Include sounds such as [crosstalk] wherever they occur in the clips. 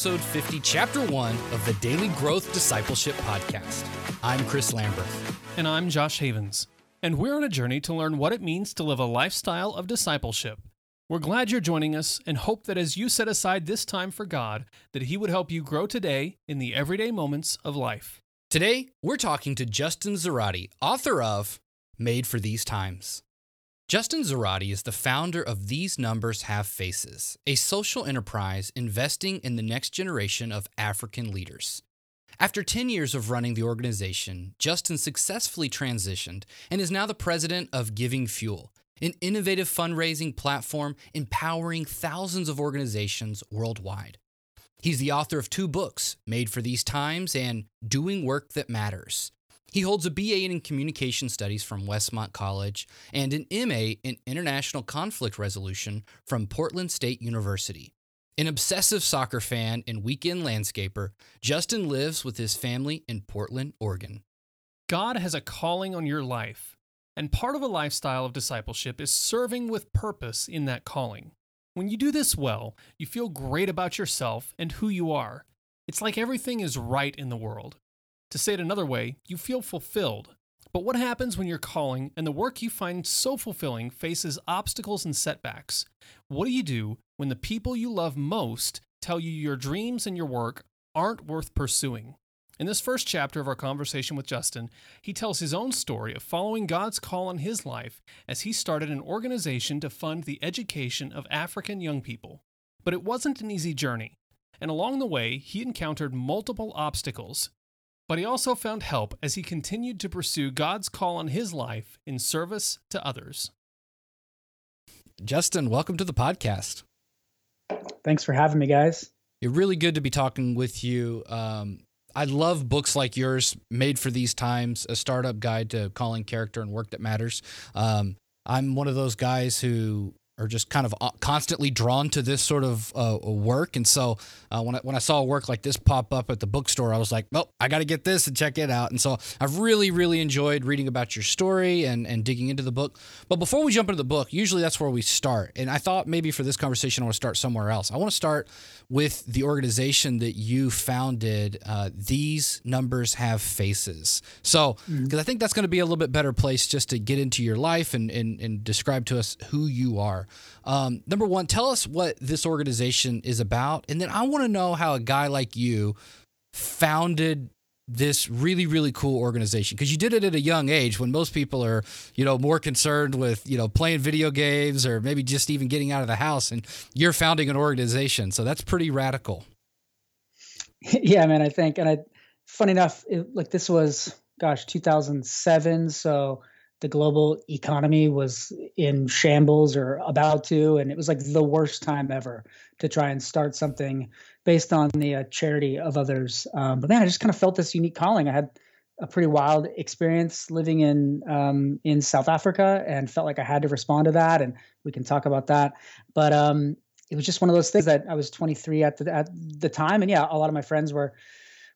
episode 50, chapter 1 of the Daily Growth Discipleship Podcast. I'm Chris Lambert. And I'm Josh Havens. And we're on a journey to learn what it means to live a lifestyle of discipleship. We're glad you're joining us and hope that as you set aside this time for God, that He would help you grow today in the everyday moments of life. Today, we're talking to Justin Zoradi, author of Made for These Times. Justin Zoradi is the founder of These Numbers Have Faces, a social enterprise investing in the next generation of African leaders. After 10 years of running the organization, Justin successfully transitioned and is now the president of Giving Fuel, an innovative fundraising platform empowering thousands of organizations worldwide. He's the author of two books, Made for These Times and Doing Work That Matters. He holds a BA in Communication Studies from Westmont College and an MA in International Conflict Resolution from Portland State University. An obsessive soccer fan and weekend landscaper, Justin lives with his family in Portland, Oregon. God has a calling on your life, and part of a lifestyle of discipleship is serving with purpose in that calling. When you do this well, you feel great about yourself and who you are. It's like everything is right in the world. To say it another way, you feel fulfilled. But what happens when your calling and the work you find so fulfilling faces obstacles and setbacks? What do you do when the people you love most tell you your dreams and your work aren't worth pursuing? In this first chapter of our conversation with Justin, he tells his own story of following God's call on his life as he started an organization to fund the education of African young people. But it wasn't an easy journey, and along the way, he encountered multiple obstacles but he also found help as he continued to pursue God's call on his life in service to others. Justin, welcome to the podcast. Thanks for having me, guys. It's really good to be talking with you. Um, I love books like yours, made for these times, a startup guide to calling character and work that matters. Um, I'm one of those guys who are just kind of uh, constantly drawn to this sort of uh, work. And so uh, when I, when I saw a work like this pop up at the bookstore, I was like, well, I got to get this and check it out. And so I've really, really enjoyed reading about your story and, and digging into the book. But before we jump into the book, usually that's where we start. And I thought maybe for this conversation, I want to start somewhere else. I want to start with the organization that you founded. Uh, These Numbers Have Faces. So, because mm-hmm. I think that's going to be a little bit better place just to get into your life and, and, and describe to us who you are. Um, number one, tell us what this organization is about. And then I want to know how a guy like you founded this really really cool organization. Because you did it at a young age when most people are you know more concerned with you know playing video games or maybe just even getting out of the house and you're founding an organization. So that's pretty radical. [laughs] Yeah man i think and i funny enough it, like this was gosh 2007 so the global economy was in shambles or about to, and it was like the worst time ever to try and start something based on the uh, charity of others. Um, but then I just kind of felt this unique calling. I had a pretty wild experience living in um, in South Africa, and felt like I had to respond to that, and we can talk about that. But um, it was just one of those things that I was 23 at the at the time, and yeah, a lot of my friends were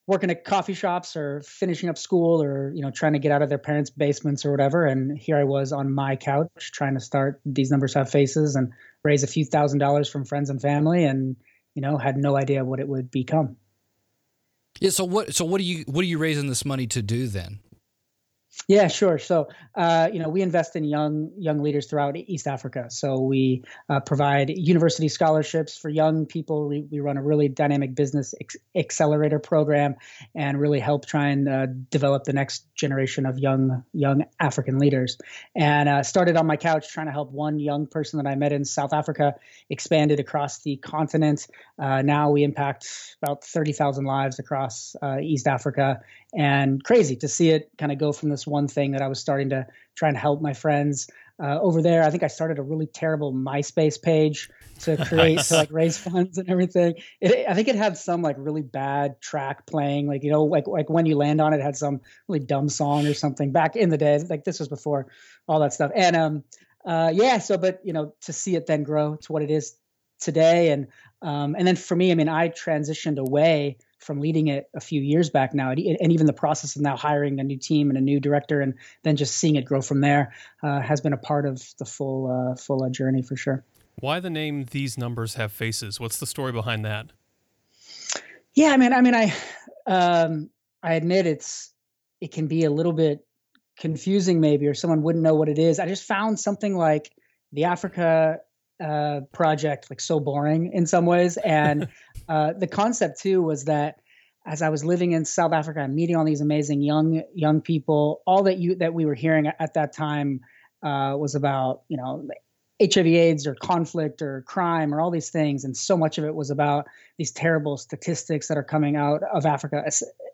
working at coffee shops or finishing up school or you know trying to get out of their parents' basements or whatever. And here I was on my couch trying to start these numbers have faces and raise a few thousand dollars from friends and family, and you know had no idea what it would become. Yeah. So what? So what are you? What are you raising this money to do then? Yeah, sure. So, uh, you know, we invest in young young leaders throughout East Africa. So we uh, provide university scholarships for young people. We, we run a really dynamic business ex- accelerator program, and really help try and uh, develop the next generation of young young African leaders. And uh, started on my couch trying to help one young person that I met in South Africa, expanded across the continent. Uh, now we impact about thirty thousand lives across uh, East Africa, and crazy to see it kind of go from this one thing that I was starting to try and help my friends uh, over there. I think I started a really terrible MySpace page to [laughs] create nice. to like raise funds and everything. It, I think it had some like really bad track playing, like you know, like like when you land on it, it had some really dumb song or something back in the day. Like this was before all that stuff. And um, uh, yeah. So, but you know, to see it then grow to what it is today, and um, and then for me, I mean, I transitioned away from leading it a few years back now, and even the process of now hiring a new team and a new director, and then just seeing it grow from there uh, has been a part of the full uh, full uh, journey for sure. Why the name? These numbers have faces. What's the story behind that? Yeah, I mean, I mean, I, um, I admit it's it can be a little bit confusing, maybe, or someone wouldn't know what it is. I just found something like the Africa uh, project like so boring in some ways, and [laughs] uh, the concept too was that as I was living in South Africa and meeting all these amazing young young people, all that you that we were hearing at that time uh, was about you know HIV/AIDS or conflict or crime or all these things, and so much of it was about these terrible statistics that are coming out of Africa,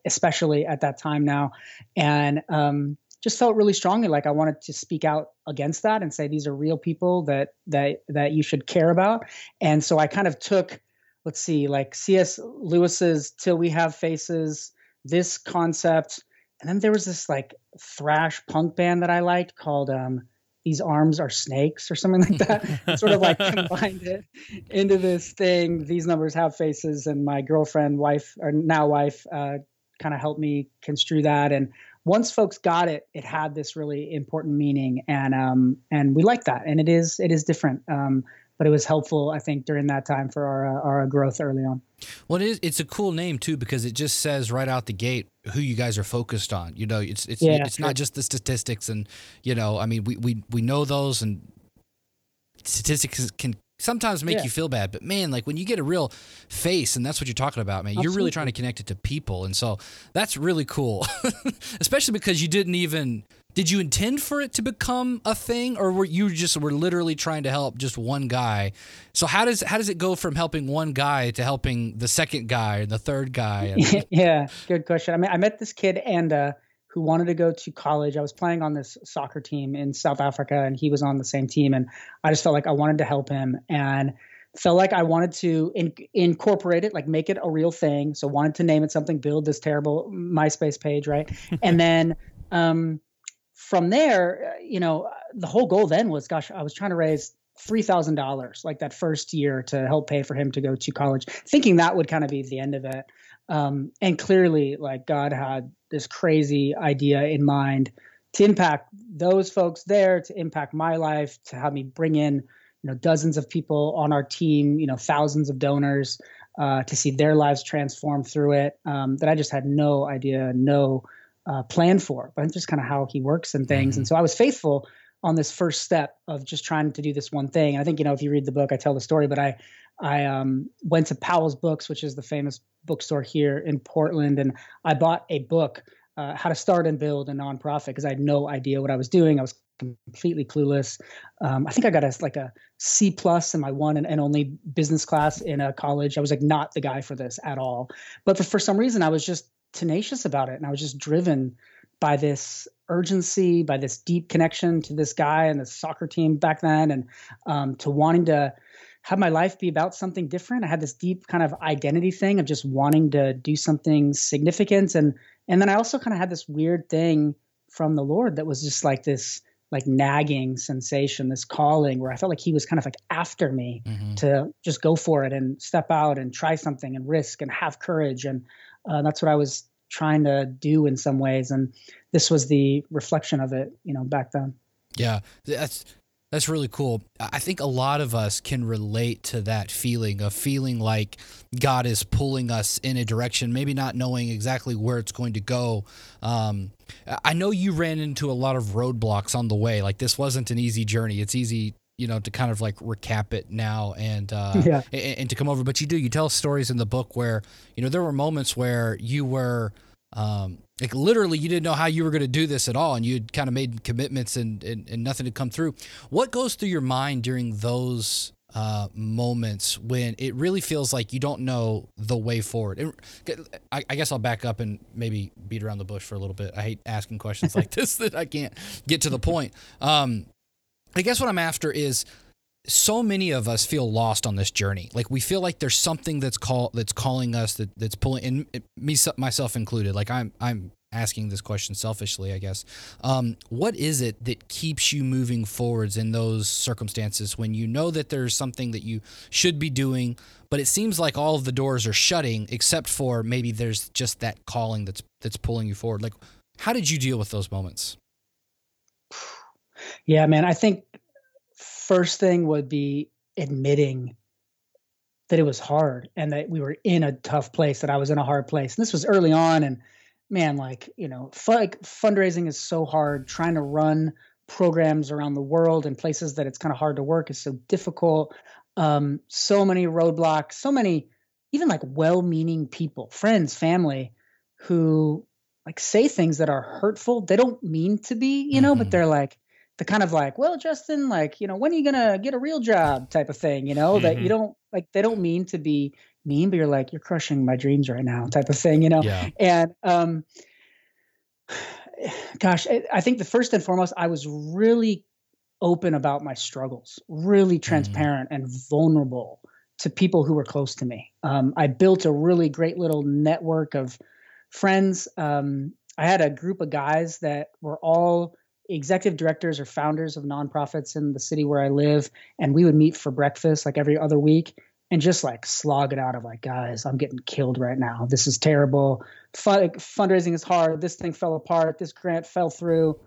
especially at that time now, and um, just felt really strongly like I wanted to speak out against that and say these are real people that that that you should care about, and so I kind of took let's see, like C.S. Lewis's Till We Have Faces, this concept. And then there was this like thrash punk band that I liked called um, These Arms Are Snakes or something like that. [laughs] sort of like combined it into this thing. These numbers have faces. And my girlfriend, wife, or now wife, uh, kind of helped me construe that. And once folks got it, it had this really important meaning, and um, and we like that, and it is it is different. Um, but it was helpful, I think, during that time for our uh, our growth early on. Well, it is. It's a cool name too because it just says right out the gate who you guys are focused on. You know, it's it's yeah, it's sure. not just the statistics, and you know, I mean, we we we know those, and statistics can sometimes make yeah. you feel bad but man like when you get a real face and that's what you're talking about man Absolutely. you're really trying to connect it to people and so that's really cool [laughs] especially because you didn't even did you intend for it to become a thing or were you just were literally trying to help just one guy so how does how does it go from helping one guy to helping the second guy and the third guy [laughs] yeah good question i mean i met this kid Anda uh, who wanted to go to college i was playing on this soccer team in south africa and he was on the same team and i just felt like i wanted to help him and felt like I wanted to in, incorporate it, like make it a real thing. So wanted to name it something, build this terrible MySpace page, right? [laughs] and then um, from there, you know, the whole goal then was, gosh, I was trying to raise three thousand dollars like that first year to help pay for him to go to college, thinking that would kind of be the end of it. Um, and clearly, like God had this crazy idea in mind to impact those folks there, to impact my life, to have me bring in, you know, dozens of people on our team, you know, thousands of donors, uh, to see their lives transform through it. Um, that I just had no idea, no uh, plan for, but just kind of how he works and things. Mm-hmm. And so I was faithful on this first step of just trying to do this one thing. And I think you know if you read the book, I tell the story, but I I um, went to Powell's Books, which is the famous bookstore here in Portland, and I bought a book. Uh, how to start and build a nonprofit because I had no idea what I was doing. I was completely clueless. Um, I think I got a like a C plus in my one and, and, only business class in a college. I was like not the guy for this at all. But for, for some reason, I was just tenacious about it and I was just driven by this urgency, by this deep connection to this guy and the soccer team back then, and um, to wanting to have my life be about something different. I had this deep kind of identity thing of just wanting to do something significant, and and then I also kind of had this weird thing from the Lord that was just like this like nagging sensation, this calling where I felt like he was kind of like after me mm-hmm. to just go for it and step out and try something and risk and have courage. And uh, that's what I was trying to do in some ways. And this was the reflection of it, you know, back then. Yeah, that's that's really cool. I think a lot of us can relate to that feeling of feeling like God is pulling us in a direction, maybe not knowing exactly where it's going to go. Um, I know you ran into a lot of roadblocks on the way. Like this wasn't an easy journey. It's easy you know to kind of like recap it now and uh [laughs] yeah. and, and to come over but you do you tell stories in the book where you know there were moments where you were um like literally you didn't know how you were going to do this at all and you'd kind of made commitments and, and, and nothing had come through what goes through your mind during those uh, moments when it really feels like you don't know the way forward. I, I, guess I'll back up and maybe beat around the bush for a little bit. I hate asking questions like [laughs] this that I can't get to the point. Um, I guess what I'm after is so many of us feel lost on this journey. Like we feel like there's something that's call that's calling us that that's pulling and me myself included. Like I'm I'm asking this question selfishly, I guess. Um, what is it that keeps you moving forwards in those circumstances when you know that there's something that you should be doing, but it seems like all of the doors are shutting except for maybe there's just that calling that's that's pulling you forward. Like how did you deal with those moments? Yeah, man. I think first thing would be admitting that it was hard and that we were in a tough place, that I was in a hard place. And this was early on. And man, like, you know, fu- like fundraising is so hard. Trying to run programs around the world in places that it's kind of hard to work is so difficult. Um, so many roadblocks, so many, even like well meaning people, friends, family who like say things that are hurtful. They don't mean to be, you know, mm-hmm. but they're like, the kind of like, well, Justin, like, you know, when are you gonna get a real job type of thing, you know, mm-hmm. that you mm-hmm. don't like they don't mean to be mean, but you're like, you're crushing my dreams right now, type of thing, you know? Yeah. And um gosh, I think the first and foremost, I was really open about my struggles, really mm-hmm. transparent mm-hmm. and vulnerable to people who were close to me. Um, I built a really great little network of friends. Um, I had a group of guys that were all executive directors or founders of nonprofits in the city where I live, and we would meet for breakfast like every other week and just like slog it out of like, guys, I'm getting killed right now. This is terrible. Fund- fundraising is hard. This thing fell apart. This grant fell through.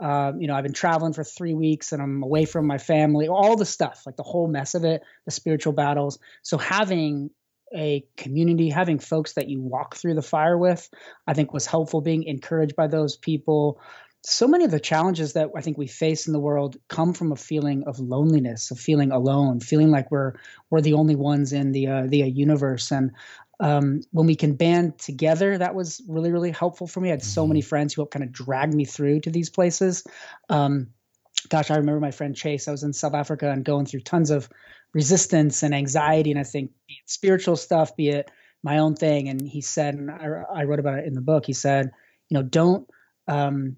Um, you know, I've been traveling for three weeks and I'm away from my family, all the stuff, like the whole mess of it, the spiritual battles. So having a community, having folks that you walk through the fire with, I think was helpful. Being encouraged by those people, so many of the challenges that I think we face in the world come from a feeling of loneliness, of feeling alone, feeling like we're we're the only ones in the uh, the uh, universe. And um, when we can band together, that was really really helpful for me. I had so many mm-hmm. friends who helped kind of drag me through to these places. Um, gosh, I remember my friend Chase. I was in South Africa and going through tons of resistance and anxiety, and I think spiritual stuff, be it my own thing. And he said, and I, I wrote about it in the book. He said, you know, don't um,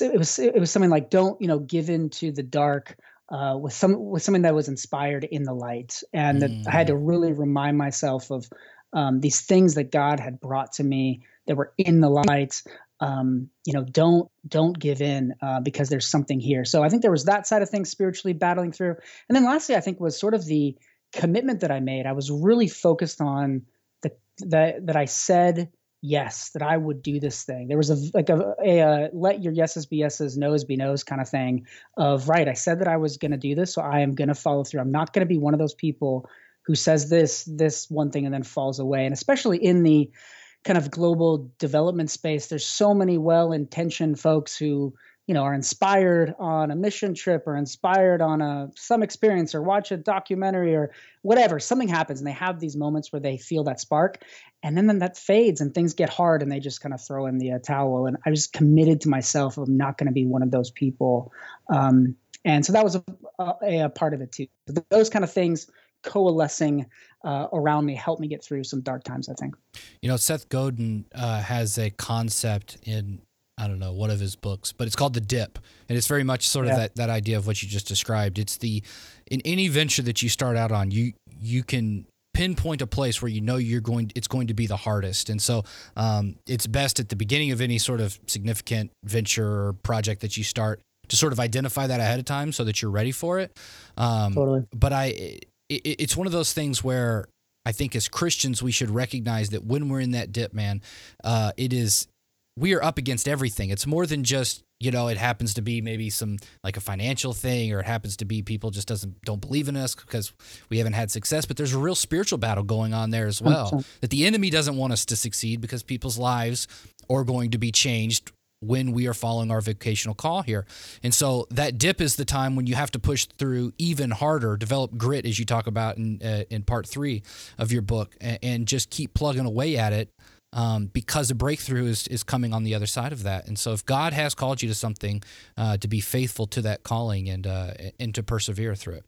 it was it was something like don't you know give in to the dark uh, with some with something that was inspired in the light, and mm. that I had to mm. really remind myself of um, these things that God had brought to me that were in the light. Um, you know, don't don't give in uh, because there's something here. So I think there was that side of things spiritually battling through, and then lastly, I think was sort of the commitment that I made. I was really focused on the that that I said yes that I would do this thing. There was a like a, a, a, let your yeses be yeses, noes be noes kind of thing of right. I said that I was going to do this, so I am going to follow through. I'm not going to be one of those people who says this this one thing and then falls away. And especially in the kind of global development space, there's so many well-intentioned folks who you know are inspired on a mission trip or inspired on a some experience or watch a documentary or whatever. Something happens and they have these moments where they feel that spark and then, then that fades and things get hard and they just kind of throw in the uh, towel. And i was committed to myself i'm not going to be one of those people um, and so that was a, a, a, part of it too. Those kind of things coalescing uh, around me helped me get through some dark times i think. You know seth godin uh, has a concept in I don't know, one of his books, but it's called The Dip. And it's very much sort of that, that idea of what you just described. It's the, in any venture that you start out on, you, you can pinpoint a place where you know you're going, it's going to be the hardest. And so um, it's best at the beginning of any sort of significant venture or project that you start to sort of identify that ahead of time so that you're ready for it. Um, totally. But I, it, it's one of those things where I think as Christians, we should recognize that when we're in that dip, man, uh, it is we are up against everything. It's more than just you know it happens to be maybe some like a financial thing or it happens to be people just doesn't don't believe in us because we haven't had success but there's a real spiritual battle going on there as well that the enemy doesn't want us to succeed because people's lives are going to be changed when we are following our vocational call here. And so that dip is the time when you have to push through even harder, develop grit as you talk about in uh, in part 3 of your book and, and just keep plugging away at it um, because a breakthrough is, is coming on the other side of that. And so, if God has called you to something, uh, to be faithful to that calling and uh, and to persevere through it.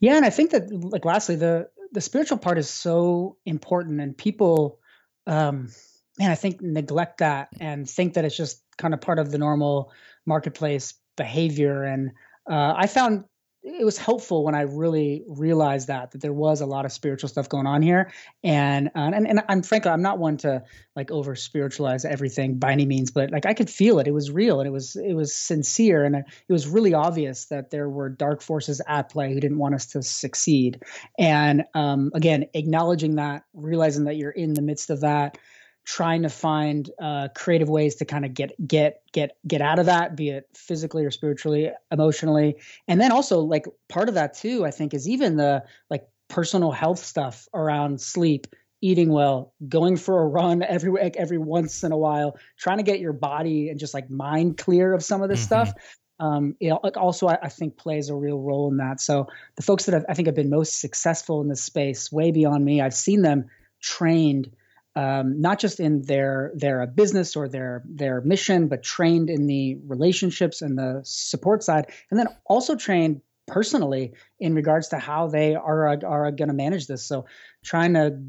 Yeah, and I think that, like, lastly, the the spiritual part is so important, and people, um, man, I think neglect that and think that it's just kind of part of the normal marketplace behavior. And uh, I found it was helpful when I really realized that that there was a lot of spiritual stuff going on here, and uh, and and I'm frankly I'm not one to like over spiritualize everything by any means, but like I could feel it. It was real and it was it was sincere, and it was really obvious that there were dark forces at play who didn't want us to succeed. And um, again, acknowledging that, realizing that you're in the midst of that, trying to find uh, creative ways to kind of get get get get out of that be it physically or spiritually emotionally and then also like part of that too i think is even the like personal health stuff around sleep, eating well, going for a run [laughs] every every once in a while, trying to get your body and just like mind clear of some of this mm-hmm. stuff. Um, it also I, I, think plays a real role in that. So the folks that have, I think have been most successful in this space, way beyond me, I've seen them trained um, not just in their their business or their their mission, but trained in the relationships and the support side, and then also trained personally in regards to how they are are going to manage this. So trying to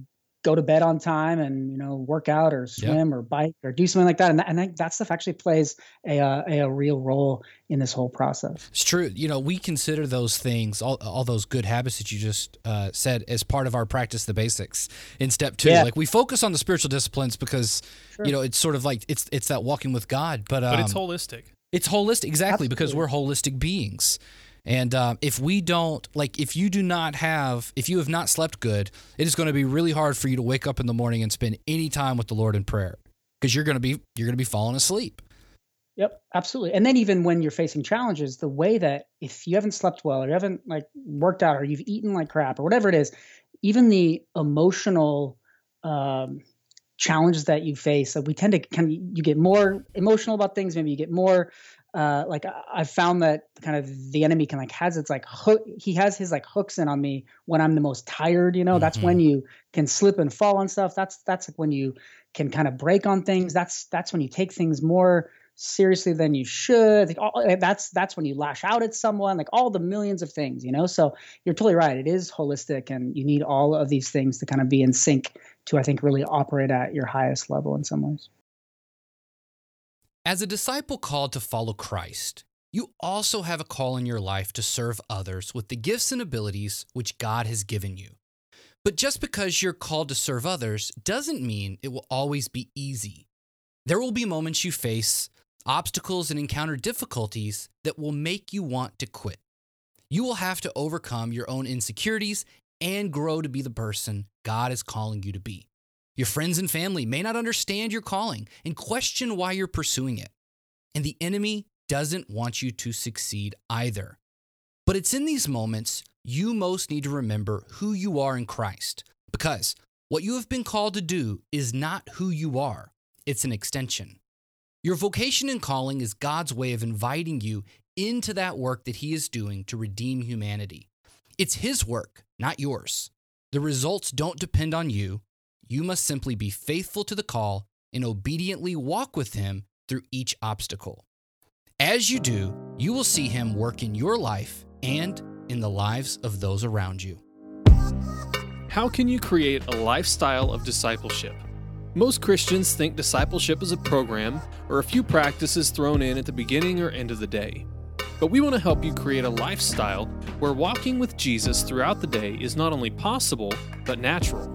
go to bed on time and you know work out or swim yep. or bike or do something like that and, that, and that, that stuff actually plays a, uh, a, a real role in this whole process it's true you know we consider those things all, all those good habits that you just uh, said as part of our practice the basics in step two yeah. like we focus on the spiritual disciplines because sure. you know it's sort of like it's it's that walking with god but um, but it's um, holistic it's holistic exactly Absolutely. because we're holistic beings and uh, if we don't, like, if you do not have, if you have not slept good, it is going to be really hard for you to wake up in the morning and spend any time with the Lord in prayer because you're going to be you're going to be falling asleep. Yep, absolutely. And then even when you're facing challenges, the way that if you haven't slept well or you haven't like worked out or you've eaten like crap or whatever it is, even the emotional um, challenges that you face, like we tend to of you get more emotional about things. Maybe you get more uh, like I've found that kind of the enemy can like has its like hook. He has his like hooks in on me when I'm the most tired. You know, mm-hmm. that's when mm-hmm. you can slip and fall on stuff. That's that's like when you can kind of break on things. That's that's when you take things more seriously than you should. Like all, that's that's when you lash out at someone. Like all the millions of things. You know, so you're totally right. It is holistic, and you need all of these things to kind of be in sync to I think really operate at your highest level in some ways. As a disciple called to follow Christ, you also have a call in your life to serve others with the gifts and abilities which God has given you. But just because you're called to serve others doesn't mean it will always be easy. There will be moments you face obstacles and encounter difficulties that will make you want to quit. You will have to overcome your own insecurities and grow to be the person God is calling you to be. Your friends and family may not understand your calling and question why you're pursuing it. And the enemy doesn't want you to succeed either. But it's in these moments you most need to remember who you are in Christ, because what you have been called to do is not who you are, it's an extension. Your vocation and calling is God's way of inviting you into that work that He is doing to redeem humanity. It's His work, not yours. The results don't depend on you, you must simply be faithful to the call and obediently walk with Him through each obstacle. As you do, you will see Him work in your life and in the lives of those around you. How can you create a lifestyle of discipleship? Most Christians think discipleship is a program or a few practices thrown in at the beginning or end of the day. But we want to help you create a lifestyle where walking with Jesus throughout the day is not only possible, but natural.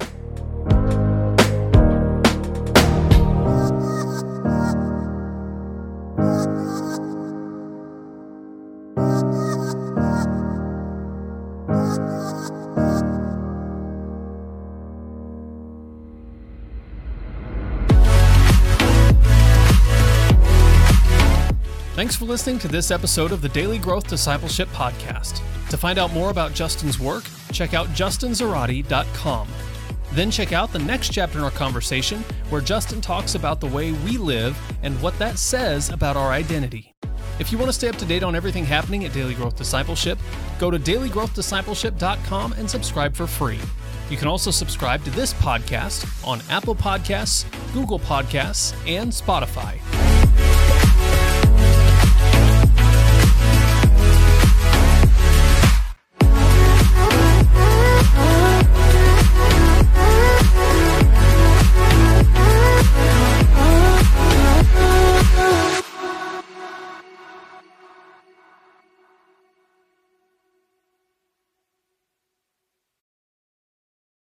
Thanks for listening to this episode of the Daily Growth Discipleship Podcast. To find out more about Justin's work, check out justinzoradi.com. Then check out the next chapter in our conversation where Justin talks about the way we live and what that says about our identity. If you want to stay up to date on everything happening at Daily Growth Discipleship, go to dailygrowthdiscipleship.com and subscribe for free. You can also subscribe to this podcast on Apple Podcasts, Google Podcasts, and Spotify.